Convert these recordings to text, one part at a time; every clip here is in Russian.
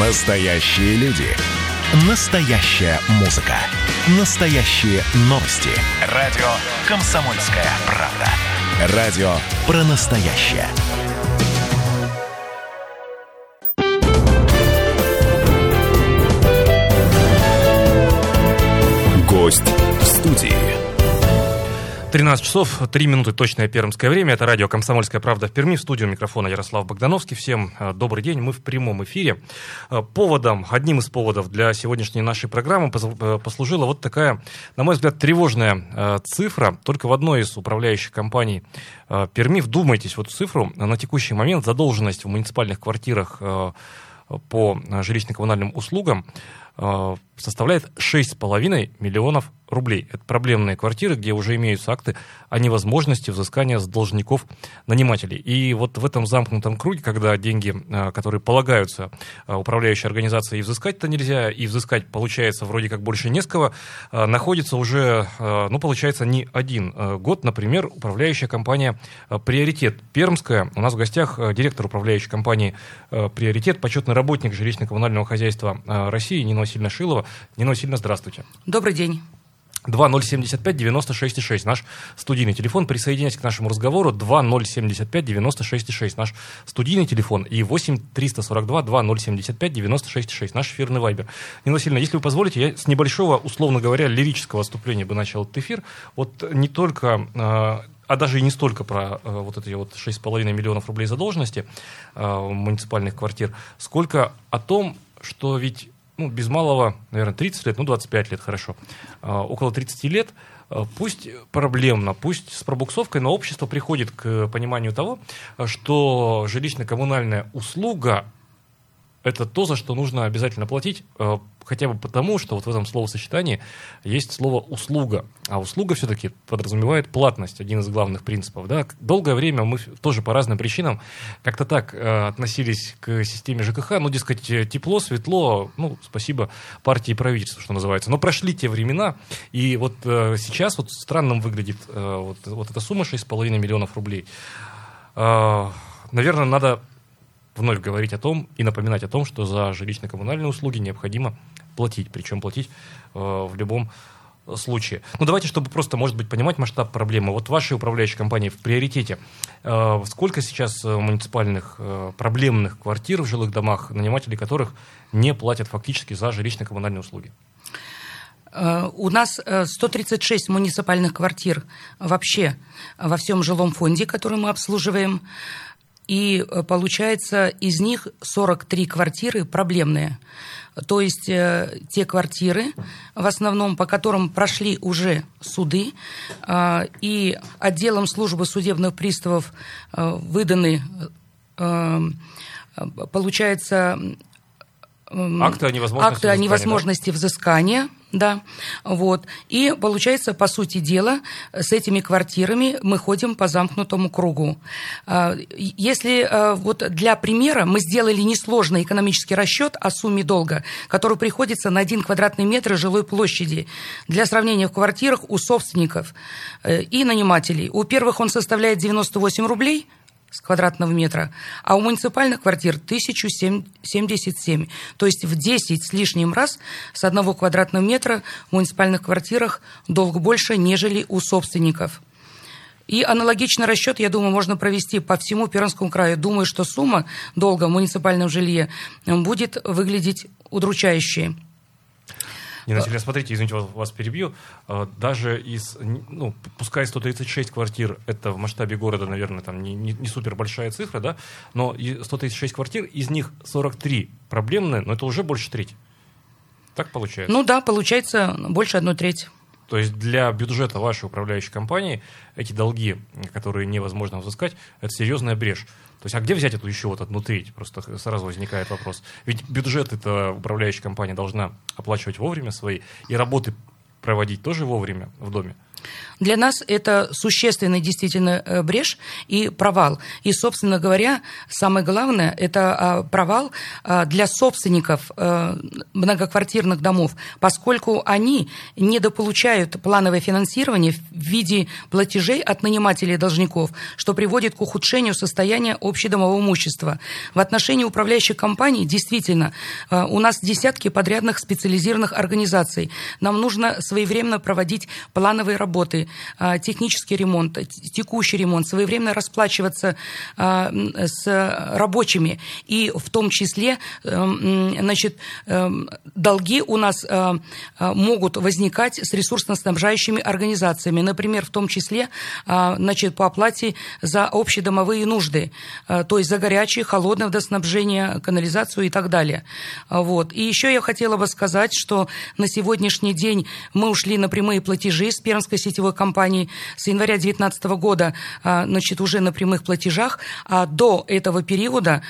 Настоящие люди. Настоящая музыка. Настоящие новости. Радио «Комсомольская правда». Радио про настоящее. Гость в студии. 13 часов 3 минуты точное пермское время. Это радио «Комсомольская правда» в Перми. В студию микрофона Ярослав Богдановский. Всем э, добрый день. Мы в прямом эфире. Э, поводом, одним из поводов для сегодняшней нашей программы э, послужила вот такая, на мой взгляд, тревожная цифра. Только в одной из управляющих компаний Перми, вдумайтесь в эту цифру, на текущий момент задолженность в муниципальных квартирах по жилищно-коммунальным услугам составляет 6,5 миллионов рублей. Это проблемные квартиры, где уже имеются акты о невозможности взыскания с должников нанимателей. И вот в этом замкнутом круге, когда деньги, а, которые полагаются а, управляющей организации, и взыскать-то нельзя, и взыскать получается вроде как больше не с кого, а, находится уже, ну, получается, не один год. Например, управляющая компания «Приоритет» Пермская. У нас в гостях директор управляющей компании «Приоритет», почетный работник жилищно-коммунального хозяйства России Нина Васильевна Шилова. Нина Васильевна, здравствуйте. Добрый день. 2075-96,6 наш студийный телефон. Присоединяйтесь к нашему разговору. 2075-96,6 наш студийный телефон. И 8-342-2075-96,6 наш эфирный вайбер. Нина Васильевна, если вы позволите, я с небольшого, условно говоря, лирического выступления бы начал этот эфир. Вот не только а, а даже и не столько про э, вот эти вот 6,5 миллионов рублей задолженности э, муниципальных квартир, сколько о том, что ведь ну, без малого, наверное, 30 лет, ну, 25 лет, хорошо, а, около 30 лет, а, пусть проблемно, пусть с пробуксовкой, но общество приходит к пониманию того, что жилищно-коммунальная услуга это то, за что нужно обязательно платить, э, хотя бы потому, что вот в этом словосочетании есть слово «услуга». А услуга все-таки подразумевает платность, один из главных принципов. Да? Долгое время мы тоже по разным причинам как-то так э, относились к системе ЖКХ, ну, дескать, тепло, светло, ну, спасибо партии и правительству, что называется. Но прошли те времена, и вот э, сейчас вот странным выглядит вот, вот эта сумма 6,5 миллионов рублей. Наверное, надо вновь говорить о том и напоминать о том, что за жилищно-коммунальные услуги необходимо платить, причем платить э, в любом случае. Ну, давайте, чтобы просто, может быть, понимать масштаб проблемы. Вот вашей управляющей компании в приоритете. Э, сколько сейчас э, муниципальных э, проблемных квартир в жилых домах, наниматели которых не платят фактически за жилищно-коммунальные услуги? Э, у нас 136 муниципальных квартир вообще во всем жилом фонде, который мы обслуживаем. И э, получается, из них 43 квартиры проблемные. То есть э, те квартиры, в основном по которым прошли уже суды, э, и отделом службы судебных приставов э, выданы, э, получается, акты о невозможности, акты о невозможности взыскания, да, вот. И получается, по сути дела, с этими квартирами мы ходим по замкнутому кругу. А, если а, вот для примера мы сделали несложный экономический расчет о сумме долга, который приходится на один квадратный метр жилой площади. Для сравнения в квартирах у собственников э, и нанимателей. У первых он составляет 98 рублей – с квадратного метра, а у муниципальных квартир 1077. То есть в 10 с лишним раз с одного квадратного метра в муниципальных квартирах долг больше, нежели у собственников. И аналогичный расчет, я думаю, можно провести по всему Пермскому краю. Думаю, что сумма долга в муниципальном жилье будет выглядеть удручающей. Нина Васильевна, смотрите, извините, вас, вас перебью. А, даже из, ну, пускай 136 квартир, это в масштабе города, наверное, там не, не, не супер большая цифра, да, но 136 квартир, из них 43 проблемные, но это уже больше трети. Так получается? Ну да, получается больше одной трети. То есть для бюджета вашей управляющей компании эти долги, которые невозможно взыскать, это серьезная брешь. То есть, а где взять эту еще вот одну треть? Просто сразу возникает вопрос. Ведь бюджет эта управляющая компания должна оплачивать вовремя свои, и работы проводить тоже вовремя в доме. Для нас это существенный действительно э, брешь и провал. И, собственно говоря, самое главное, это а, провал а, для собственников э, многоквартирных домов, поскольку они недополучают плановое финансирование в виде платежей от нанимателей должников, что приводит к ухудшению состояния общедомового имущества. В отношении управляющих компаний действительно э, у нас десятки подрядных специализированных организаций. Нам нужно своевременно проводить плановые работы, а, технический ремонт, текущий ремонт, своевременно расплачиваться а, с рабочими. И в том числе эм, значит, эм, долги у нас а, могут возникать с ресурсно-снабжающими организациями. Например, в том числе значит, по оплате за общедомовые нужды, то есть за горячее, холодное водоснабжение, канализацию и так далее. Вот. И еще я хотела бы сказать, что на сегодняшний день мы ушли на прямые платежи с Пермской сетевой компании с января 2019 года а, значит, уже на прямых платежах, а до этого периода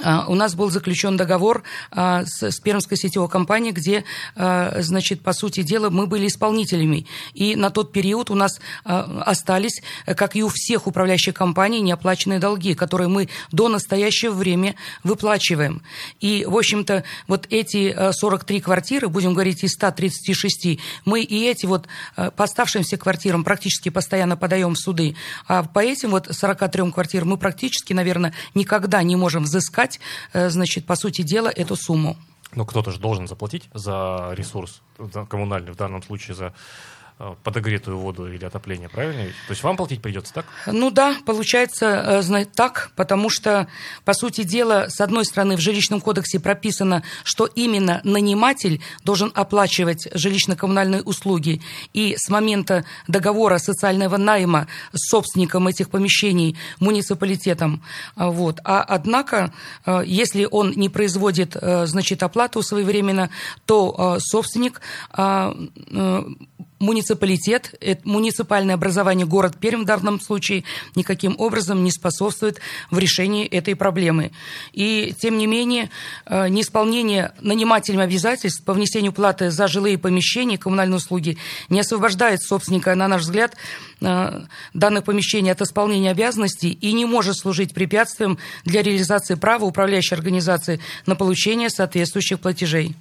у нас был заключен договор а, с, Пермской сетевой компанией, где, а, значит, по сути дела, мы были исполнителями. И на тот период у нас остались, как и у всех управляющих компаний, неоплаченные долги, которые мы до настоящего времени выплачиваем. И, в общем-то, вот эти 43 квартиры, будем говорить, из 136, мы и эти вот по оставшимся квартирам практически постоянно подаем в суды. А по этим вот 43 квартирам мы практически, наверное, никогда не можем взыскать отдать, э, значит, по сути дела, эту сумму. Но кто-то же должен заплатить за ресурс коммунальный, в данном случае за подогретую воду или отопление, правильно? То есть вам платить придется, так? Ну да, получается э, так, потому что, по сути дела, с одной стороны, в жилищном кодексе прописано, что именно наниматель должен оплачивать жилищно-коммунальные услуги, и с момента договора социального найма с собственником этих помещений муниципалитетом. Вот. А однако, э, если он не производит, значит, оплату своевременно, то собственник муниципалитет, муниципальное образование город Пермь в данном случае никаким образом не способствует в решении этой проблемы. И, тем не менее, э, неисполнение нанимателями обязательств по внесению платы за жилые помещения, коммунальные услуги не освобождает собственника, на наш взгляд, э, данных помещений от исполнения обязанностей и не может служить препятствием для реализации права управляющей организации на получение соответствующих платежей.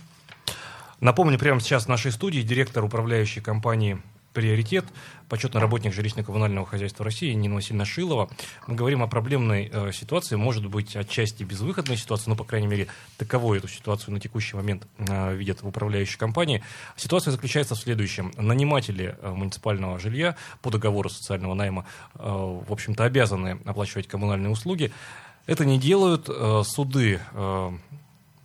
Напомню, прямо сейчас в нашей студии директор управляющей компании «Приоритет», почетный работник жилищно-коммунального хозяйства России Нина Васильевна Шилова. Мы говорим о проблемной э, ситуации, может быть, отчасти безвыходной ситуации, но, по крайней мере, таковой эту ситуацию на текущий момент э, видят в управляющей компании. Ситуация заключается в следующем. Наниматели э, муниципального жилья по договору социального найма, э, в общем-то, обязаны оплачивать коммунальные услуги. Это не делают э, суды э,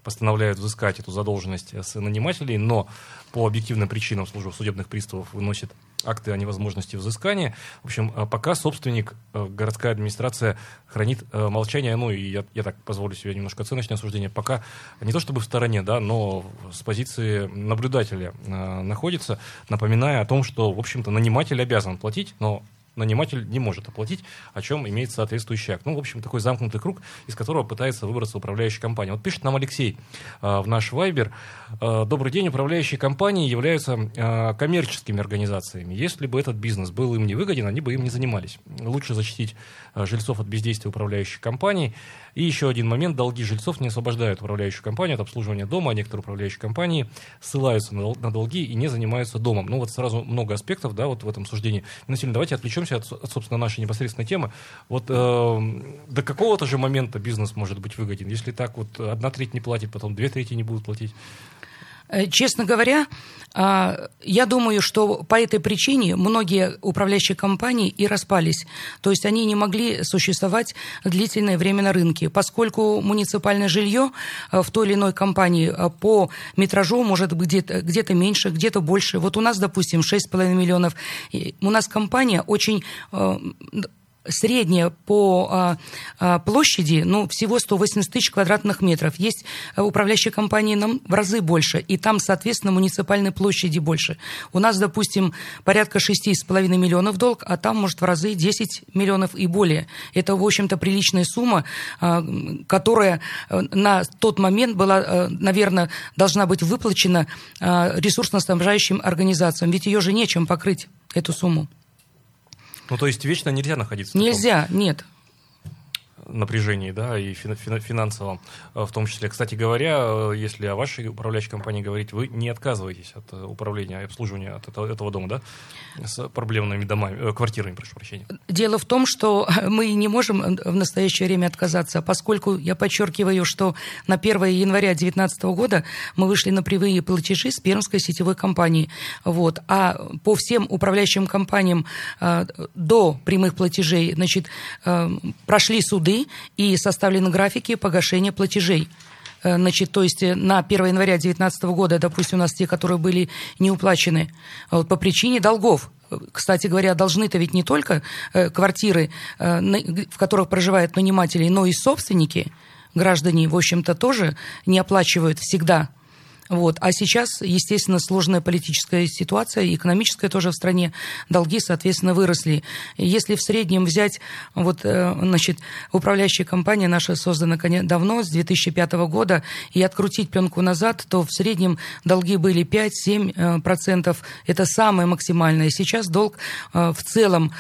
постановляют взыскать эту задолженность с нанимателей, но по объективным причинам служба судебных приставов выносит акты о невозможности взыскания. В общем, э, пока собственник, э, городская администрация хранит э, молчание, ну и я, я так позволю себе немножко оценочное осуждение, пока не то чтобы в стороне, да, но с позиции наблюдателя находится, напоминая о том, что, в общем-то, наниматель обязан платить, но наниматель не может оплатить, о чем имеет соответствующий акт. Ну, в общем, такой замкнутый круг, из которого пытается выбраться управляющая компания. Вот пишет нам Алексей э, в наш Вайбер. Э, Добрый день, управляющие компании являются э, коммерческими организациями. Если бы этот бизнес был им не выгоден, они бы им не занимались. Лучше защитить э, жильцов от бездействия управляющих компаний. И еще один момент. Долги жильцов не освобождают управляющую компанию от обслуживания дома, а некоторые управляющие компании ссылаются на, на долги и не занимаются домом. Ну, вот сразу много аспектов, да, вот в этом суждении. Насильно, давайте отвлечемся от, собственно, нашей непосредственной темы. Вот э, до какого-то же момента бизнес может быть выгоден. Если так, вот одна треть не платит, потом две трети не будут платить. Э, честно говоря, а, я думаю, что по этой причине многие управляющие компании и распались. То есть они не могли существовать длительное время на рынке, поскольку муниципальное жилье э, в той или иной компании э, по метражу может быть где-то где меньше, где-то больше. Вот у нас, допустим, 6,5 миллионов. У нас компания очень средняя по а, а, площади, ну, всего 180 тысяч квадратных метров. Есть а, управляющие компании нам в разы больше, и там, соответственно, муниципальной площади больше. У нас, допустим, порядка 6,5 миллионов долг, а там, может, в разы 10 миллионов и более. Это, в общем-то, приличная сумма, а, которая э, на тот момент была, э, наверное, должна быть выплачена ресурсно-снабжающим организациям, ведь ее же нечем покрыть, эту сумму. Ну, то есть вечно нельзя находиться Нельзя, нет напряжении, да, и финансовом э, в том числе. Кстати говоря, э, если о вашей управляющей компании говорить, вы не отказываетесь от э, управления и обслуживания от этого, этого дома, да, с проблемными домами, квартирами, прошу прощения. Дело в том, что мы не можем в настоящее время отказаться, поскольку я подчеркиваю, что на 1 января 2019 года мы вышли на привые платежи с Пермской сетевой компании. Вот. А по всем управляющим компаниям до прямых платежей значит, прошли суды, и составлены графики погашения платежей. Э, значит, то есть э, на 1 января 2019 года, допустим, у нас те, которые были не уплачены вот, по причине долгов. Кстати говоря, должны-то ведь не только э, квартиры, в которых проживают наниматели, но и собственники, граждане, в общем-то, тоже не оплачивают всегда вот. А сейчас, естественно, сложная политическая ситуация, экономическая тоже в стране, долги, соответственно, выросли. Если в среднем взять, вот, э, значит, управляющая компания наша создана давно, с 2005 года, и открутить пленку назад, то в среднем долги были 5-7%. Э, Это самое максимальное. Сейчас долг э, в целом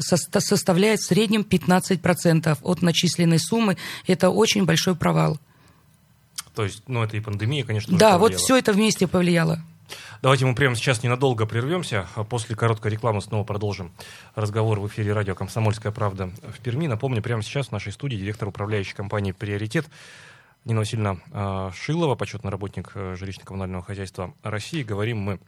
составляет в среднем 15% от начисленной суммы. Это очень большой провал. То есть, ну, это и пандемия, конечно, Да, вот все это вместе повлияло. Давайте мы прямо сейчас ненадолго прервемся, а после короткой рекламы снова продолжим разговор в эфире радио «Комсомольская правда» в Перми. Напомню, прямо сейчас в нашей студии директор управляющей компании «Приоритет» Нина Васильевна а, Шилова, почетный работник э, жилищно-коммунального хозяйства России. Говорим мы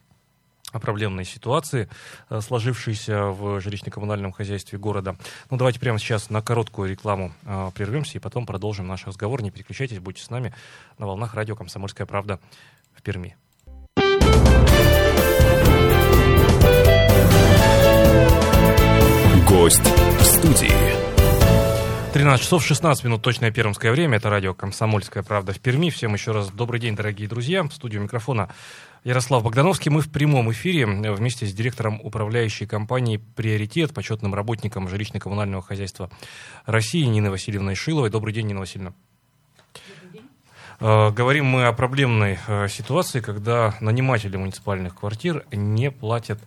проблемной ситуации, э, сложившейся в жилищно-коммунальном хозяйстве города. Ну, давайте прямо сейчас на короткую рекламу э, прервемся и потом продолжим наш разговор. Не переключайтесь, будьте с нами на волнах радио «Комсомольская правда» в Перми. Гость в студии. 13 часов 16 минут, точное пермское время. Это радио «Комсомольская правда» в Перми. Всем еще раз добрый день, дорогие друзья. В студию микрофона Ярослав Богдановский. Мы в прямом эфире вместе с директором управляющей компании «Приоритет», почетным работником жилищно-коммунального хозяйства России Ниной Васильевной Шиловой. Добрый день, Нина Васильевна. Э, говорим мы о проблемной э, ситуации, когда наниматели муниципальных квартир не платят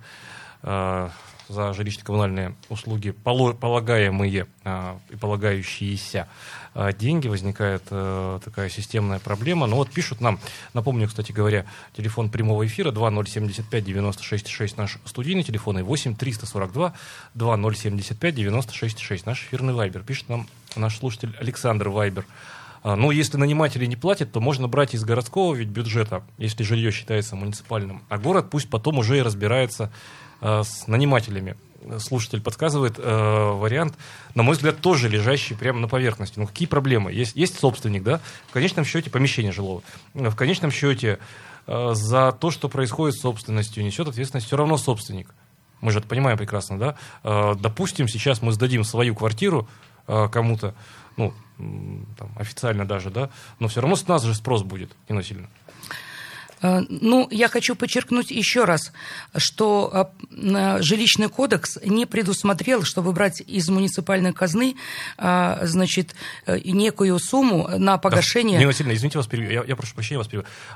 э, за жилищно-коммунальные услуги, полагаемые а, и полагающиеся а, деньги, возникает а, такая системная проблема. Но вот пишут нам, напомню, кстати говоря, телефон прямого эфира 2075 96 6 наш студийный телефон и 8 342 2075 96 6 наш эфирный вайбер. Пишет нам наш слушатель Александр Вайбер. Ну, если наниматели не платят, то можно брать из городского ведь бюджета, если жилье считается муниципальным. А город пусть потом уже и разбирается Э, с нанимателями. Слушатель подсказывает э, вариант, на мой взгляд, тоже лежащий прямо на поверхности. Ну, какие проблемы? Есть, есть собственник, да, в конечном счете помещение жилого. В конечном счете э, за то, что происходит с собственностью, несет ответственность все равно собственник. Мы же это понимаем прекрасно, да? Э, допустим, сейчас мы сдадим свою квартиру э, кому-то, ну, там, официально даже, да, но все равно с нас же спрос будет, Инна Васильевна. Э, ну, я хочу подчеркнуть еще раз, что э, жилищный кодекс не предусмотрел, чтобы брать из муниципальной казны, э, значит, некую сумму на погашение... Да, Васильевна, извините вас, я, я прошу прощения вас,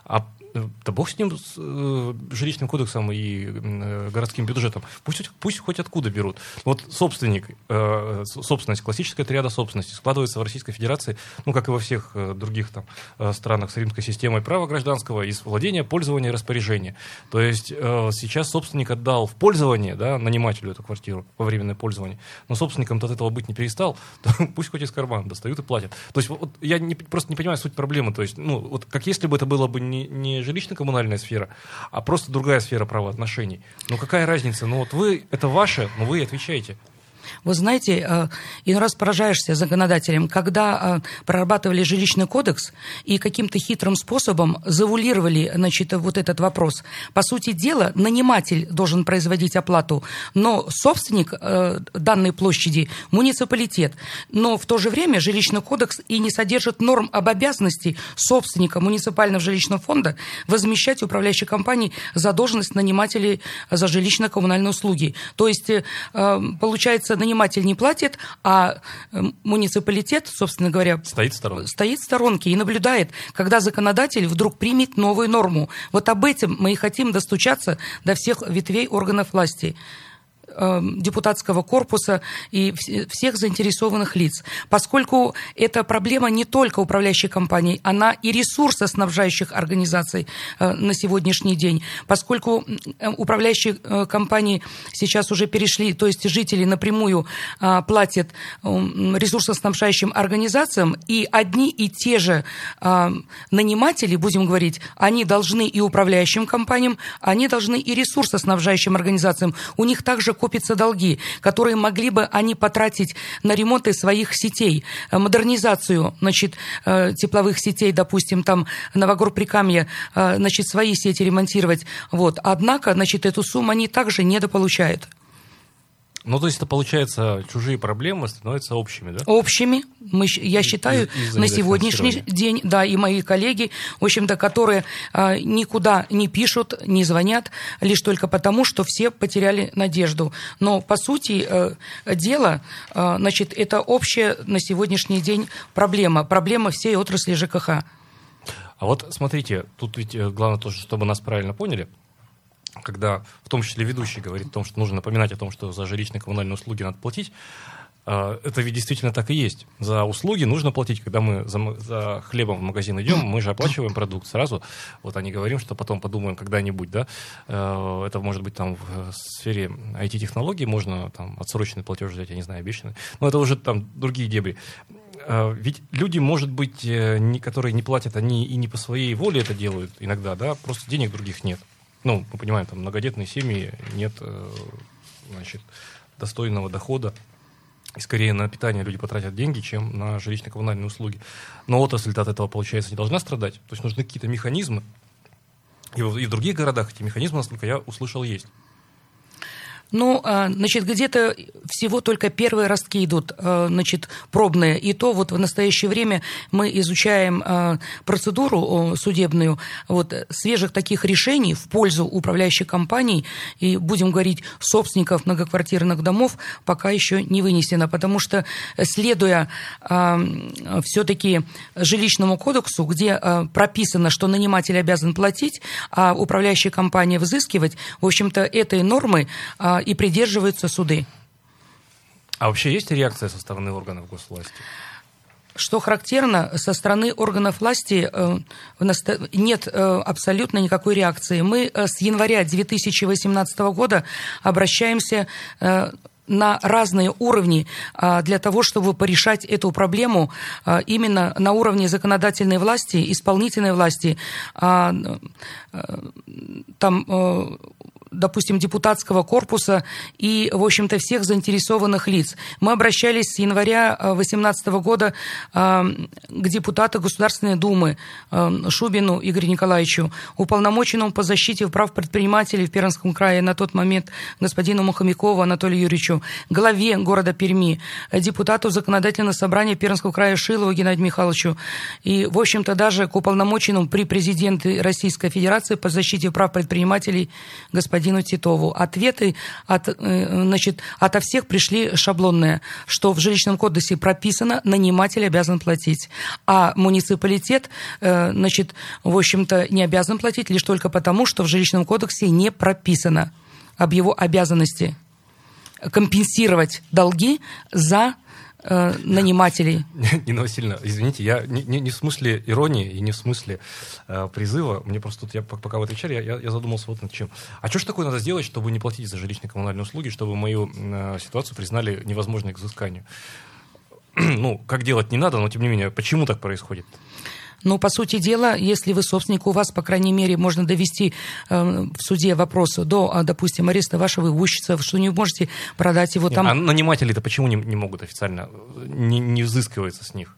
а да бог с ним, с э, жилищным кодексом и э, городским бюджетом. Пусть, пусть хоть откуда берут. Вот собственник, э, собственность, классическая триада собственности складывается в Российской Федерации, ну, как и во всех э, других там э, странах с римской системой права гражданского, из владения, пользования и распоряжения. То есть э, сейчас собственник отдал в пользование, да, нанимателю эту квартиру во временное пользование, но собственником-то от этого быть не перестал, то пусть хоть из кармана достают и платят. То есть вот, я не, просто не понимаю суть проблемы. То есть, ну, вот как если бы это было бы не, не жилищно-коммунальная сфера, а просто другая сфера правоотношений. Ну какая разница? Ну вот вы, это ваше, но вы отвечаете. Вы знаете, э, иной раз поражаешься законодателем, когда э, прорабатывали жилищный кодекс и каким-то хитрым способом завулировали значит, вот этот вопрос. По сути дела, наниматель должен производить оплату, но собственник э, данной площади – муниципалитет. Но в то же время жилищный кодекс и не содержит норм об обязанности собственника муниципального жилищного фонда возмещать управляющей компании задолженность нанимателей за жилищно-коммунальные услуги. То есть, получается, получается, наниматель не платит, а э, муниципалитет, собственно говоря, стоит в сторонке. стоит в сторонке и наблюдает, когда законодатель вдруг примет новую норму. Вот об этом мы и хотим достучаться до всех ветвей органов власти. Эм, депутатского корпуса и всех заинтересованных лиц. Поскольку эта проблема не только управляющей компании, она и ресурсоснабжающих организаций э, на сегодняшний день. Поскольку э, управляющие э, компании сейчас уже перешли, то есть жители напрямую платят ресурсоснабжающим организациям, и одни и те же наниматели, будем говорить, они должны и управляющим компаниям, они должны и ресурсоснабжающим организациям. У них также копятся долги, которые могли бы они потратить на ремонты своих сетей, э, модернизацию, значит, э, тепловых сетей, допустим, там Новогор Прикамье, э, значит, свои сети ремонтировать. Вот. Однако, значит, эту сумму они также недополучают. Ну, то есть это, получается, чужие проблемы становятся общими, да? Общими. Мы, я считаю, из, на сегодняшний день, да, и мои коллеги, в общем-то, которые а, никуда не пишут, не звонят, лишь только потому, что все потеряли надежду. Но, по сути э, дела, э, значит, это общая на сегодняшний день проблема. Проблема всей отрасли ЖКХ. А вот смотрите, тут ведь э, главное тоже, чтобы нас правильно поняли – когда в том числе ведущий говорит о том, что нужно напоминать о том, что за жилищные коммунальные услуги надо платить, а, это ведь действительно так и есть. За услуги нужно платить. Когда мы за, за хлебом в магазин идем, мы же оплачиваем продукт сразу. Вот они говорим, что потом подумаем когда-нибудь, да. Э, это может быть там в сфере IT-технологий, можно там отсроченный платеж взять, я не знаю, обещанный. Но это уже там другие дебри. Э, ведь люди, может быть, э, которые не платят, они и не по своей воле это делают иногда, да, просто денег других нет ну, мы понимаем, там многодетные семьи, нет, э, значит, достойного дохода, и скорее на питание люди потратят деньги, чем на жилищно-коммунальные услуги. Но отрасль от этого, получается, не должна страдать. То есть нужны какие-то механизмы. И в, и в других городах эти механизмы, насколько я услышал, есть. Ну, а, значит, где-то всего только первые ростки идут, а, значит, пробные. И то вот в настоящее время мы изучаем а, процедуру судебную вот, свежих таких решений в пользу управляющих компаний и, будем говорить, собственников многоквартирных домов пока еще не вынесено, потому что, следуя все-таки жилищному кодексу, где прописано, что наниматель обязан платить, а управляющая компания взыскивать, в общем-то, этой нормы и придерживаются суды. А вообще есть реакция со стороны органов госвласти? Что характерно, со стороны органов власти э, нет э, абсолютно никакой реакции. Мы э, с января 2018 года обращаемся на разные уровни для того, чтобы порешать эту проблему именно на уровне законодательной власти, исполнительной власти. Там допустим, депутатского корпуса и, в общем-то, всех заинтересованных лиц. Мы обращались с января 2018 э, года э, к депутату Государственной Думы э, Шубину Игорю Николаевичу, уполномоченному по защите прав предпринимателей в Пермском крае на тот момент господину Мухомякову Анатолию Юрьевичу, главе города Перми, депутату Законодательного собрания Пермского края Шилову Геннадию Михайловичу и, в общем-то, даже к уполномоченному при президенте Российской Федерации по защите прав предпринимателей господину господину Титову. Ответы от, э, значит, ото всех пришли шаблонные, что в жилищном кодексе прописано, наниматель обязан платить. А муниципалитет, э, значит, в общем-то, не обязан платить лишь только потому, что в жилищном кодексе не прописано об его обязанности компенсировать долги за э, нанимателей. Нина Васильевна, извините, я не, не, не в смысле иронии и не в смысле э, призыва. Мне просто тут, я пока вы отвечали, я, я задумался вот над чем. А что ж такое надо сделать, чтобы не платить за жилищные коммунальные услуги, чтобы мою э, ситуацию признали невозможной к взысканию? ну, как делать не надо, но тем не менее, почему так происходит? Но, по сути дела, если вы собственник, у вас, по крайней мере, можно довести э, в суде вопрос до, а, допустим, ареста вашего имущества, что не можете продать его Нет, там. А наниматели-то почему не, не могут официально, не, не взыскивается с них?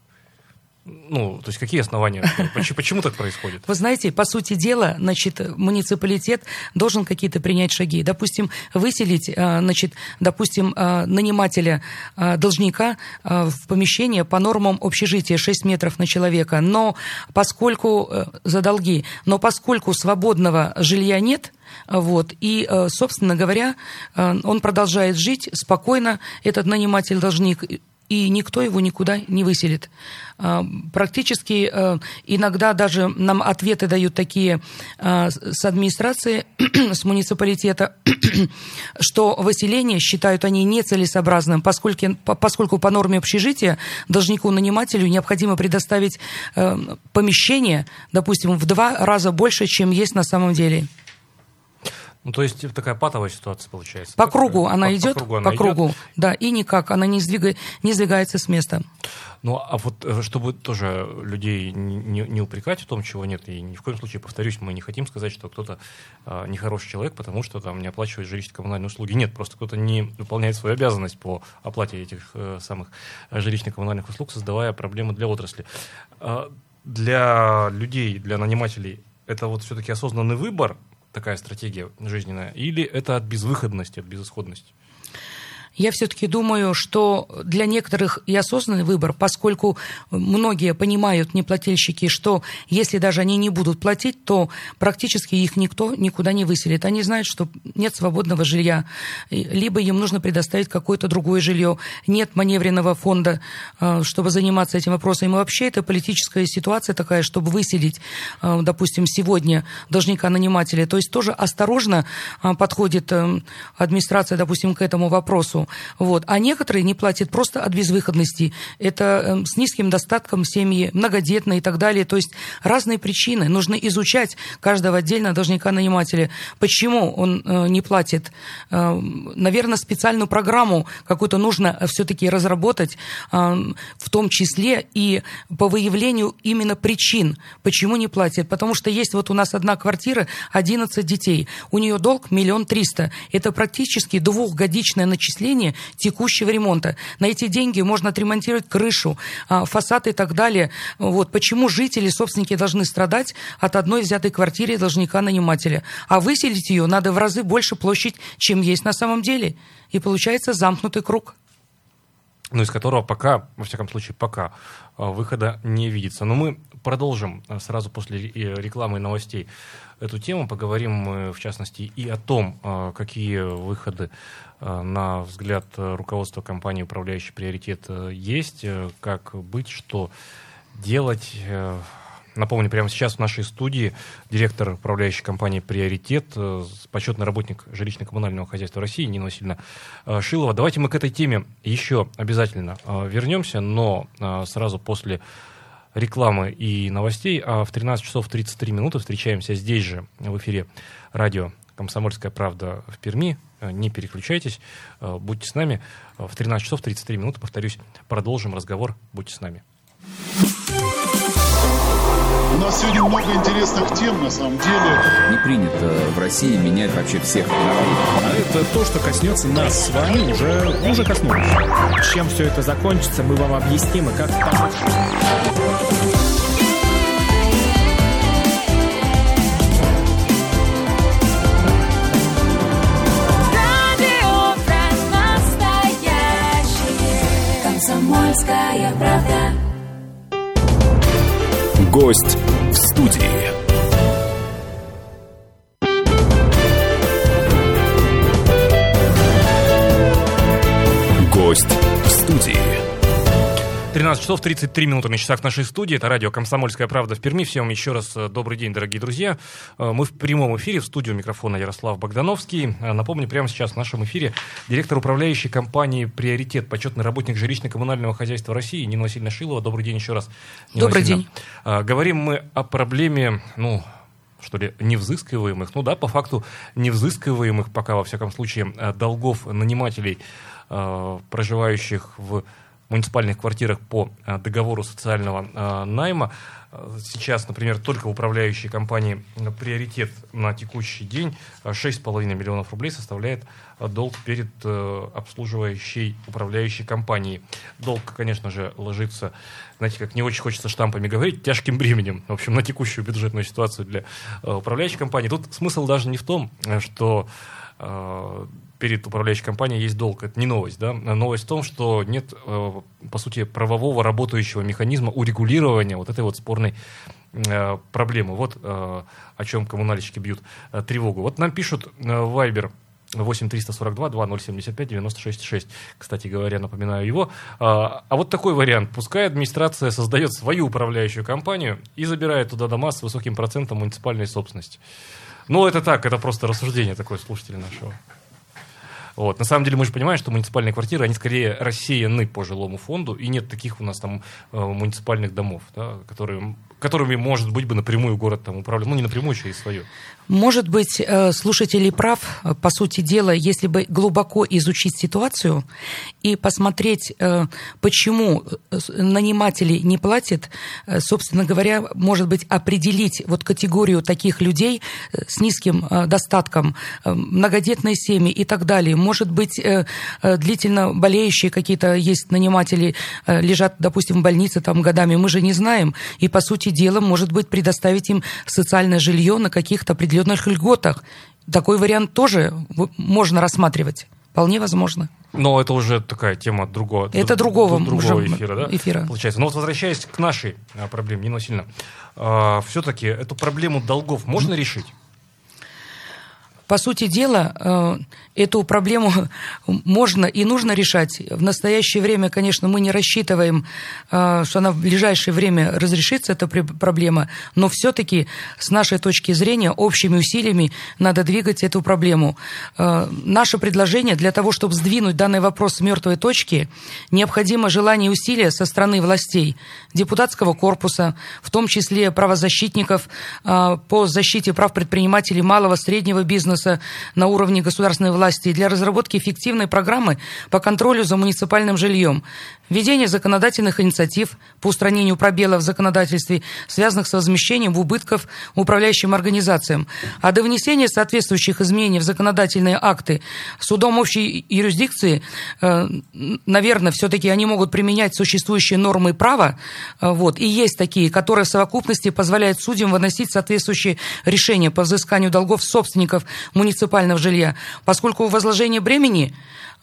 Ну, то есть какие основания? Почему, почему так происходит? Вы знаете, по сути дела, значит, муниципалитет должен какие-то принять шаги. Допустим, выселить, э, значит, допустим, э, нанимателя э, должника в помещение по нормам общежития 6 метров на человека. Но поскольку за долги, но поскольку свободного жилья нет, вот. И, собственно говоря, он продолжает жить спокойно, этот наниматель-должник, и никто его никуда не выселит. А, практически э, иногда даже нам ответы дают такие а, с администрации, с муниципалитета, что выселение считают они нецелесообразным, поскольку, поскольку по норме общежития должнику-нанимателю необходимо предоставить э, помещение, допустим, в два раза больше, чем есть на самом деле. Ну, то есть такая патовая ситуация получается. По кругу по, она идет, по кругу, она по кругу идет. да, и никак, она не, сдвига, не сдвигается с места. Ну, а вот э, чтобы тоже людей не, не упрекать в том, чего нет, и ни в коем случае, повторюсь, мы не хотим сказать, что кто-то э, нехороший человек, потому что там не оплачивает жилищно-коммунальные услуги. Нет, просто кто-то не выполняет свою обязанность по оплате этих э, самых жилищно-коммунальных услуг, создавая проблемы для отрасли. Э, для людей, для нанимателей это вот все-таки осознанный выбор, такая стратегия жизненная, или это от безвыходности, от безысходности? Я все-таки думаю, что для некоторых и осознанный выбор, поскольку многие понимают, неплательщики, что если даже они не будут платить, то практически их никто никуда не выселит. Они знают, что нет свободного жилья, либо им нужно предоставить какое-то другое жилье, нет маневренного фонда, э, чтобы заниматься этим вопросом. И вообще это политическая ситуация такая, чтобы выселить, э, допустим, сегодня должника-нанимателя. То есть тоже осторожно э, подходит администрация, допустим, к этому вопросу. Вот. А некоторые не платят просто от безвыходности. Это э, с низким достатком семьи, многодетные и так далее. То есть разные причины. Нужно изучать каждого отдельно должника-нанимателя. Почему он э, не платит? Э, наверное, специальную программу какую-то нужно все-таки разработать, э, в том числе и по выявлению именно причин, почему не платят. Потому что есть вот у нас одна квартира, 11 детей. У нее долг миллион триста. Это практически двухгодичное начисление оформление текущего ремонта. На эти деньги можно отремонтировать крышу, а, фасад и так далее. Вот. Почему жители, собственники должны страдать от одной взятой квартиры должника-нанимателя? А выселить ее надо в разы больше площадь, чем есть на самом деле. И получается замкнутый круг ну, из которого пока, во всяком случае, пока а, выхода не видится. Но мы продолжим а, сразу после рекламы и новостей эту тему. Поговорим мы, в частности, и о том, какие выходы Э, на взгляд руководства компании «Управляющий приоритет» э, есть, э, как быть, что делать. Напомню, прямо сейчас в нашей студии директор управляющей компании «Приоритет», почетный работник жилищно-коммунального хозяйства России Нина Васильевна Шилова. Давайте мы к этой теме еще обязательно вернемся, но сразу после рекламы и новостей. А в 13 часов 33 минуты встречаемся здесь же, в эфире радио «Комсомольская правда» в Перми. Э, не переключайтесь, э, будьте с нами. Э, в 13 часов 33 минуты, повторюсь, продолжим разговор. Будьте с нами. У нас сегодня много интересных тем, на самом деле. Не принято в России менять вообще всех народов. А это то, что коснется нас с вами, уже, уже коснулось. Чем все это закончится, мы вам объясним и как помочь. Гость в студии. 13 часов 33 минуты на часах нашей студии. Это радио «Комсомольская правда» в Перми. Всем еще раз э, добрый день, дорогие друзья. Э, мы в прямом эфире в студию микрофона Ярослав Богдановский. Э, напомню, прямо сейчас в нашем эфире директор управляющей компании «Приоритет», почетный работник жилищно-коммунального хозяйства России Нина Васильевна Шилова. Добрый день еще раз. Нина добрый Васильевна. день. Говорим мы о проблеме, ну, что ли, невзыскиваемых, ну да, по факту невзыскиваемых пока, во всяком случае, долгов нанимателей, проживающих в муниципальных квартирах по э, договору социального э, найма. Сейчас, например, только в управляющей компании приоритет на текущий день 6,5 миллионов рублей составляет долг перед обслуживающей управляющей компанией. Долг, конечно же, ложится, знаете, как не очень хочется штампами говорить, тяжким бременем, в общем, на текущую бюджетную ситуацию для управляющей компании. Тут смысл даже не в том, что перед управляющей компанией есть долг. Это не новость. Да? Новость в том, что нет, э, по сути, правового работающего механизма урегулирования вот этой вот спорной э, проблемы. Вот э, о чем коммунальщики бьют тревогу. Вот нам пишут Вайбер 8 342 2075 96 6. Кстати говоря, напоминаю его. А, а вот такой вариант. Пускай администрация создает свою управляющую компанию и забирает туда дома с высоким процентом муниципальной собственности. Ну, это так, это просто рассуждение такое слушателя нашего. Вот. На самом деле мы же понимаем, что муниципальные квартиры, они скорее рассеяны по жилому фонду, и нет таких у нас там э, муниципальных домов, да, которые которыми, может быть, бы напрямую город там управлял. Ну, не напрямую, еще и свое. Может быть, э, слушатель прав, по сути дела, если бы глубоко изучить ситуацию и посмотреть, э, почему э, наниматели не платят, собственно говоря, может быть, определить вот категорию таких людей с низким достатком, многодетные семьи и так далее. Может быть, длительно болеющие какие-то есть наниматели, лежат, допустим, в больнице там годами, мы же не знаем. И, по сути дела, может быть, предоставить им социальное жилье на каких-то определенных льготах. Такой вариант тоже можно рассматривать. Вполне возможно. Но это уже такая тема другого, это другого, другого эфира, да? эфира. Получается. Но вот возвращаясь к нашей а, проблеме, Нина Васильевна, а, все-таки эту проблему долгов можно решить? По сути дела, э, эту проблему можно и нужно решать. В настоящее время, конечно, мы не рассчитываем, э, что она в ближайшее время разрешится, эта проблема, но все-таки с нашей точки зрения общими усилиями надо двигать эту проблему. Э, наше предложение для того, чтобы сдвинуть данный вопрос с мертвой точки, необходимо желание и усилия со стороны властей, депутатского корпуса, в том числе правозащитников по защите прав предпринимателей малого, среднего бизнеса, бизнеса на уровне государственной власти для разработки эффективной программы по контролю за муниципальным жильем, введение законодательных инициатив по устранению пробелов в законодательстве, связанных с возмещением убытков управляющим организациям, а до внесения соответствующих изменений в законодательные акты судом общей юрисдикции, э, наверное, все-таки они могут применять существующие нормы права, э, вот, и есть такие, которые в совокупности позволяют судьям выносить соответствующие решения по взысканию долгов собственников муниципального жилья, поскольку возложение бремени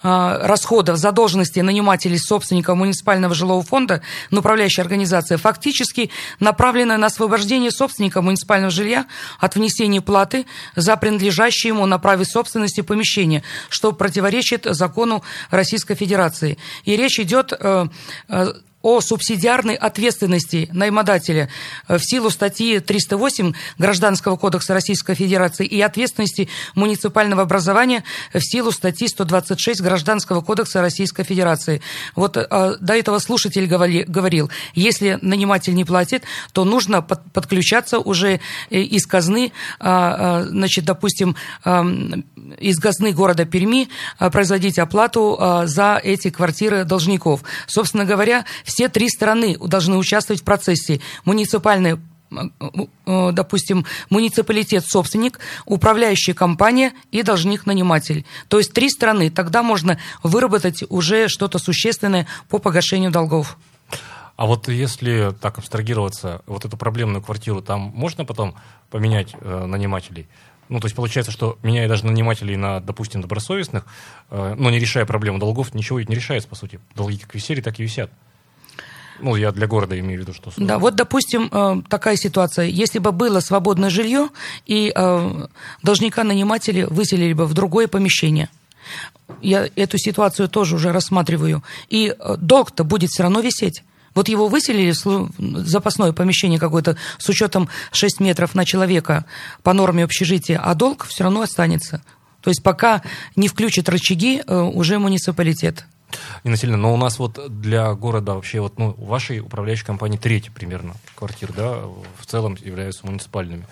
а, расходов задолженности нанимателей собственников муниципального жилого фонда на управляющая организация фактически направлена на освобождение собственника муниципального жилья от внесения платы за принадлежащее ему на праве собственности помещение, что противоречит закону Российской Федерации. И речь идет э, э, о субсидиарной ответственности наймодателя э, в силу статьи 308 Гражданского кодекса Российской Федерации и ответственности муниципального образования в силу статьи 126 Гражданского кодекса Российской Федерации. Вот э, до этого слушатель говорил, если наниматель не платит, то нужно подключаться уже э, из казны, значит, допустим, из казны города Перми производить оплату за эти квартиры должников. Собственно говоря, все три стороны должны участвовать в процессе. Муниципальная э, допустим, муниципалитет-собственник, управляющая компания и должник-наниматель. То есть три страны. Тогда можно выработать уже что-то существенное по погашению долгов. А вот если так абстрагироваться, вот эту проблемную квартиру, там можно потом поменять э, нанимателей? Ну, то есть получается, что меняя даже нанимателей на, допустим, добросовестных, э, но не решая проблему долгов, ничего ведь не решается, по сути. Долги как висели, так и висят. Ну, я для города имею в виду, что... Да, вот, допустим, э, такая ситуация. Если бы было свободное жилье, и э, должника-наниматели выселили бы в другое помещение, я эту ситуацию тоже уже рассматриваю, и э, долг-то будет все равно висеть. Вот его выселили в запасное помещение какое-то с учетом 6 метров на человека по норме общежития, а долг все равно останется. То есть пока не включат рычаги, уже муниципалитет. Нина Сильевна, но у нас вот для города вообще, вот, ну, вашей управляющей компании треть примерно квартир, да, в целом являются муниципальными.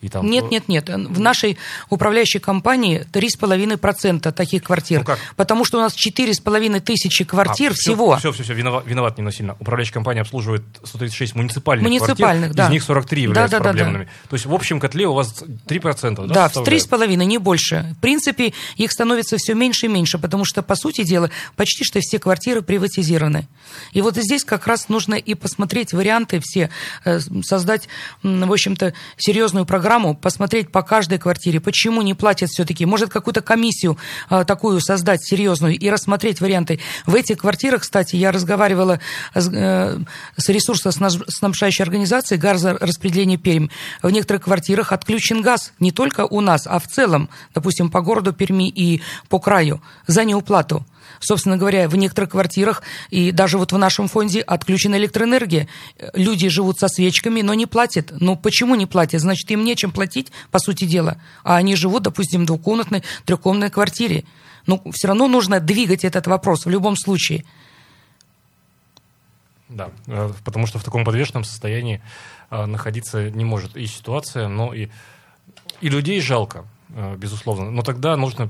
И там... Нет, нет, нет. В нашей управляющей компании 3,5% таких квартир. Ну как? Потому что у нас 4,5 тысячи квартир а, всего. Все, все, все, виноват, виноват не насильно. Управляющая компания обслуживает 136 муниципальных, муниципальных квартир, да. из них 43 являются да, да, проблемными. Да, да. То есть в общем котле у вас 3%, да? Да, в 3,5, не больше. В принципе, их становится все меньше и меньше, потому что, по сути дела, почти что все квартиры приватизированы. И вот здесь как раз нужно и посмотреть варианты все, э, создать, в общем-то, серьезную программу программу, посмотреть по каждой квартире, почему не платят все-таки. Может, какую-то комиссию а, такую создать серьезную и рассмотреть варианты. В этих квартирах, кстати, я разговаривала с, э, с ресурсоснабжающей организацией газораспределения Пермь. В некоторых квартирах отключен газ не только у нас, а в целом, допустим, по городу Перми и по краю за неуплату. Собственно говоря, в некоторых квартирах и даже вот в нашем фонде отключена электроэнергия. Люди живут со свечками, но не платят. Ну, почему не платят? Значит, им нечем платить, по сути дела. А они живут, допустим, в двухкомнатной, трехкомнатной квартире. Ну, все равно нужно двигать этот вопрос в любом случае. Да, э, потому что в таком подвешенном состоянии э, находиться не может и ситуация, но и, и людей жалко, э, безусловно. Но тогда нужно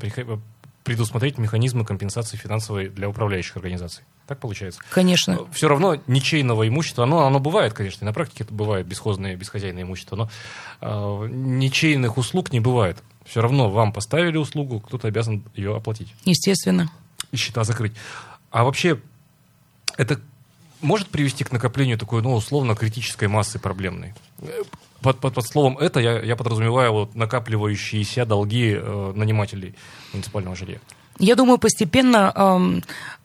предусмотреть механизмы компенсации финансовой для управляющих организаций. Так получается? Конечно. Э, Все равно ничейного имущества, оно, оно бывает, конечно, и на практике это бывает бесхозное, бесхозяйное имущество, но э, ничейных услуг не бывает. Все равно вам поставили услугу, кто-то обязан ее оплатить. Естественно. И счета закрыть. А вообще, это может привести к накоплению такой, ну, условно, критической массы проблемной? Под, под, под словом это я, я подразумеваю вот накапливающиеся долги э, нанимателей муниципального жилья. Я думаю, постепенно э, э,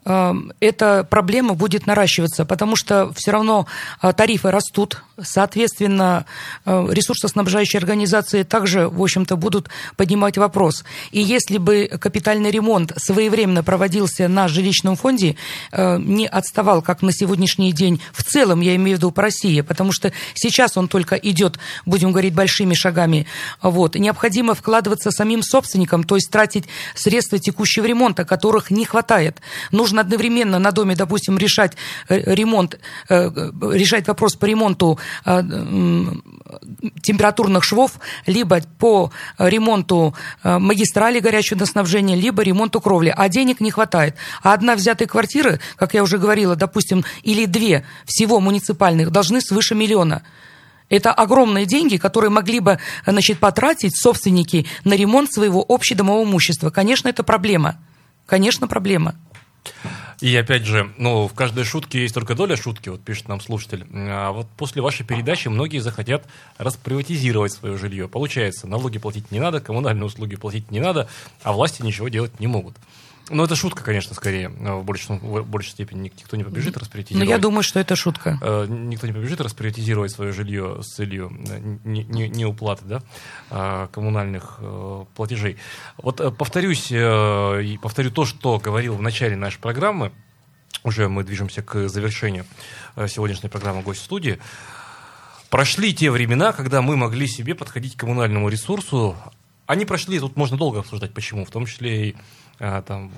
эта проблема будет наращиваться, потому что все равно э, тарифы растут, соответственно, э, ресурсоснабжающие организации также, в общем-то, будут поднимать вопрос. И если бы капитальный ремонт своевременно проводился на жилищном фонде, э, не отставал, как на сегодняшний день, в целом, я имею в виду по России, потому что сейчас он только идет, будем говорить, большими шагами, вот, необходимо вкладываться самим собственникам, то есть тратить средства текущего ремонта, которых не хватает. Нужно одновременно на доме, допустим, решать э, ремонт, э, решать вопрос по ремонту э, температурных швов, либо по ремонту магистрали горячего водоснабжения, либо ремонту кровли. А денег не хватает. А одна взятая квартира, как я уже говорила, допустим, или две всего муниципальных должны свыше миллиона. Это огромные деньги, которые могли бы значит, потратить собственники на ремонт своего общедомового имущества. Конечно, это проблема. Конечно, проблема. И опять же, ну, в каждой шутке есть только доля шутки, вот пишет нам слушатель. А вот после вашей передачи многие захотят расприватизировать свое жилье. Получается, налоги платить не надо, коммунальные услуги платить не надо, а власти ничего делать не могут. Ну, это шутка, конечно, скорее. В большей, в большей степени никто не побежит расприоритизировать. Ну, я думаю, что это шутка. Э, никто не побежит расприоритизировать свое жилье с целью э, не, не, да, коммунальных э, платежей. Вот повторюсь, повторю то, что говорил в начале нашей программы. Уже мы движемся к завершению сегодняшней программы «Гость студии». Прошли те времена, когда мы могли себе подходить к коммунальному ресурсу. Они прошли, тут можно долго обсуждать, почему, в том числе и а, там,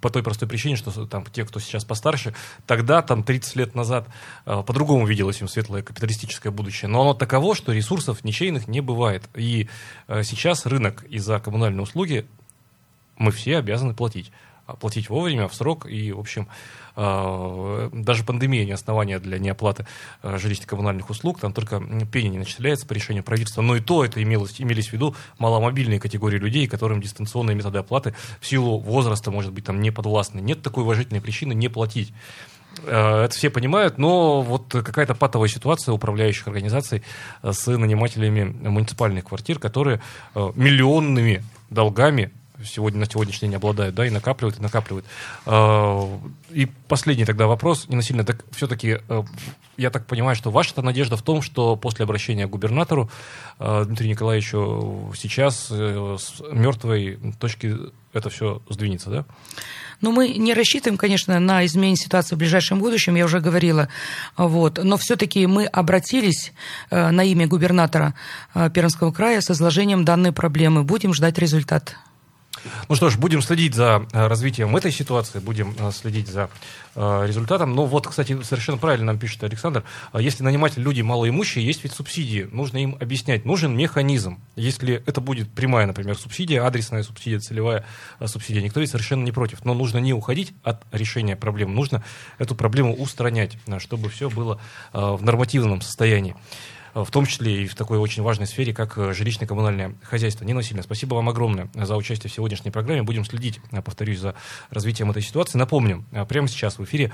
по той простой причине, что там, те, кто сейчас постарше, тогда, там, 30 лет назад, а, по-другому виделось им светлое капиталистическое будущее. Но оно таково, что ресурсов ничейных не бывает. И а, сейчас рынок и за коммунальные услуги мы все обязаны платить платить вовремя, в срок. И, в общем, а, даже пандемия не основание для неоплаты а, жилищно-коммунальных услуг. Там только пени не начисляется по решению правительства. Но и то это имелось, имелись в виду маломобильные категории людей, которым дистанционные методы оплаты в силу возраста, может быть, там не подвластны. Нет такой уважительной причины не платить. А, это все понимают, но вот какая-то патовая ситуация управляющих организаций с нанимателями муниципальных квартир, которые миллионными долгами сегодня, на сегодняшний день обладают, да, и накапливают, и накапливают. А, и последний тогда вопрос, не насильно, так все-таки, э, я так понимаю, что ваша надежда в том, что после обращения к губернатору э, Дмитрию Николаевичу сейчас э, с мертвой точки это все сдвинется, да? Ну, мы не рассчитываем, конечно, на изменение ситуации в ближайшем будущем, я уже говорила. Вот. Но все-таки мы обратились на имя губернатора Пермского края с изложением данной проблемы. Будем ждать результат. Ну что ж, будем следить за э, развитием этой ситуации, будем э, следить за э, результатом. Но вот, кстати, совершенно правильно нам пишет Александр, если наниматель люди малоимущие, есть ведь субсидии, нужно им объяснять, нужен механизм. Если это будет прямая, например, субсидия, адресная субсидия, целевая субсидия, никто ведь совершенно не против. Но нужно не уходить от решения проблем, нужно эту проблему устранять, чтобы все было в нормативном состоянии. Э, в том числе и в такой очень важной сфере, как э, жилищно-коммунальное хозяйство. Нина Васильевна, спасибо вам огромное за участие в сегодняшней программе. Будем следить, э, повторюсь, за развитием этой ситуации. Напомню, прямо сейчас в эфире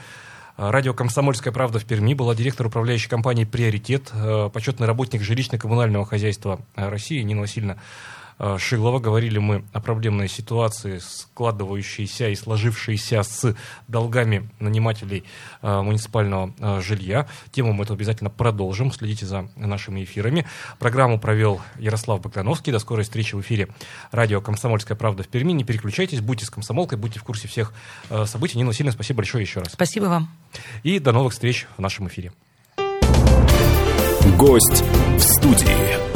Радио «Комсомольская правда» в Перми была директор управляющей компании «Приоритет», почетный работник жилищно-коммунального хозяйства России Нина Васильевна Э, Шилова. Говорили мы о проблемной ситуации, складывающейся и сложившейся с долгами нанимателей э, муниципального э, жилья. Тему мы это обязательно продолжим. Следите за нашими эфирами. Программу провел Ярослав Богдановский. До скорой встречи в эфире радио «Комсомольская правда» в Перми. Не переключайтесь, будьте с комсомолкой, будьте в курсе всех событий. Нина Васильевна, спасибо большое еще раз. Спасибо вам. И до новых встреч в нашем эфире. Гость в студии.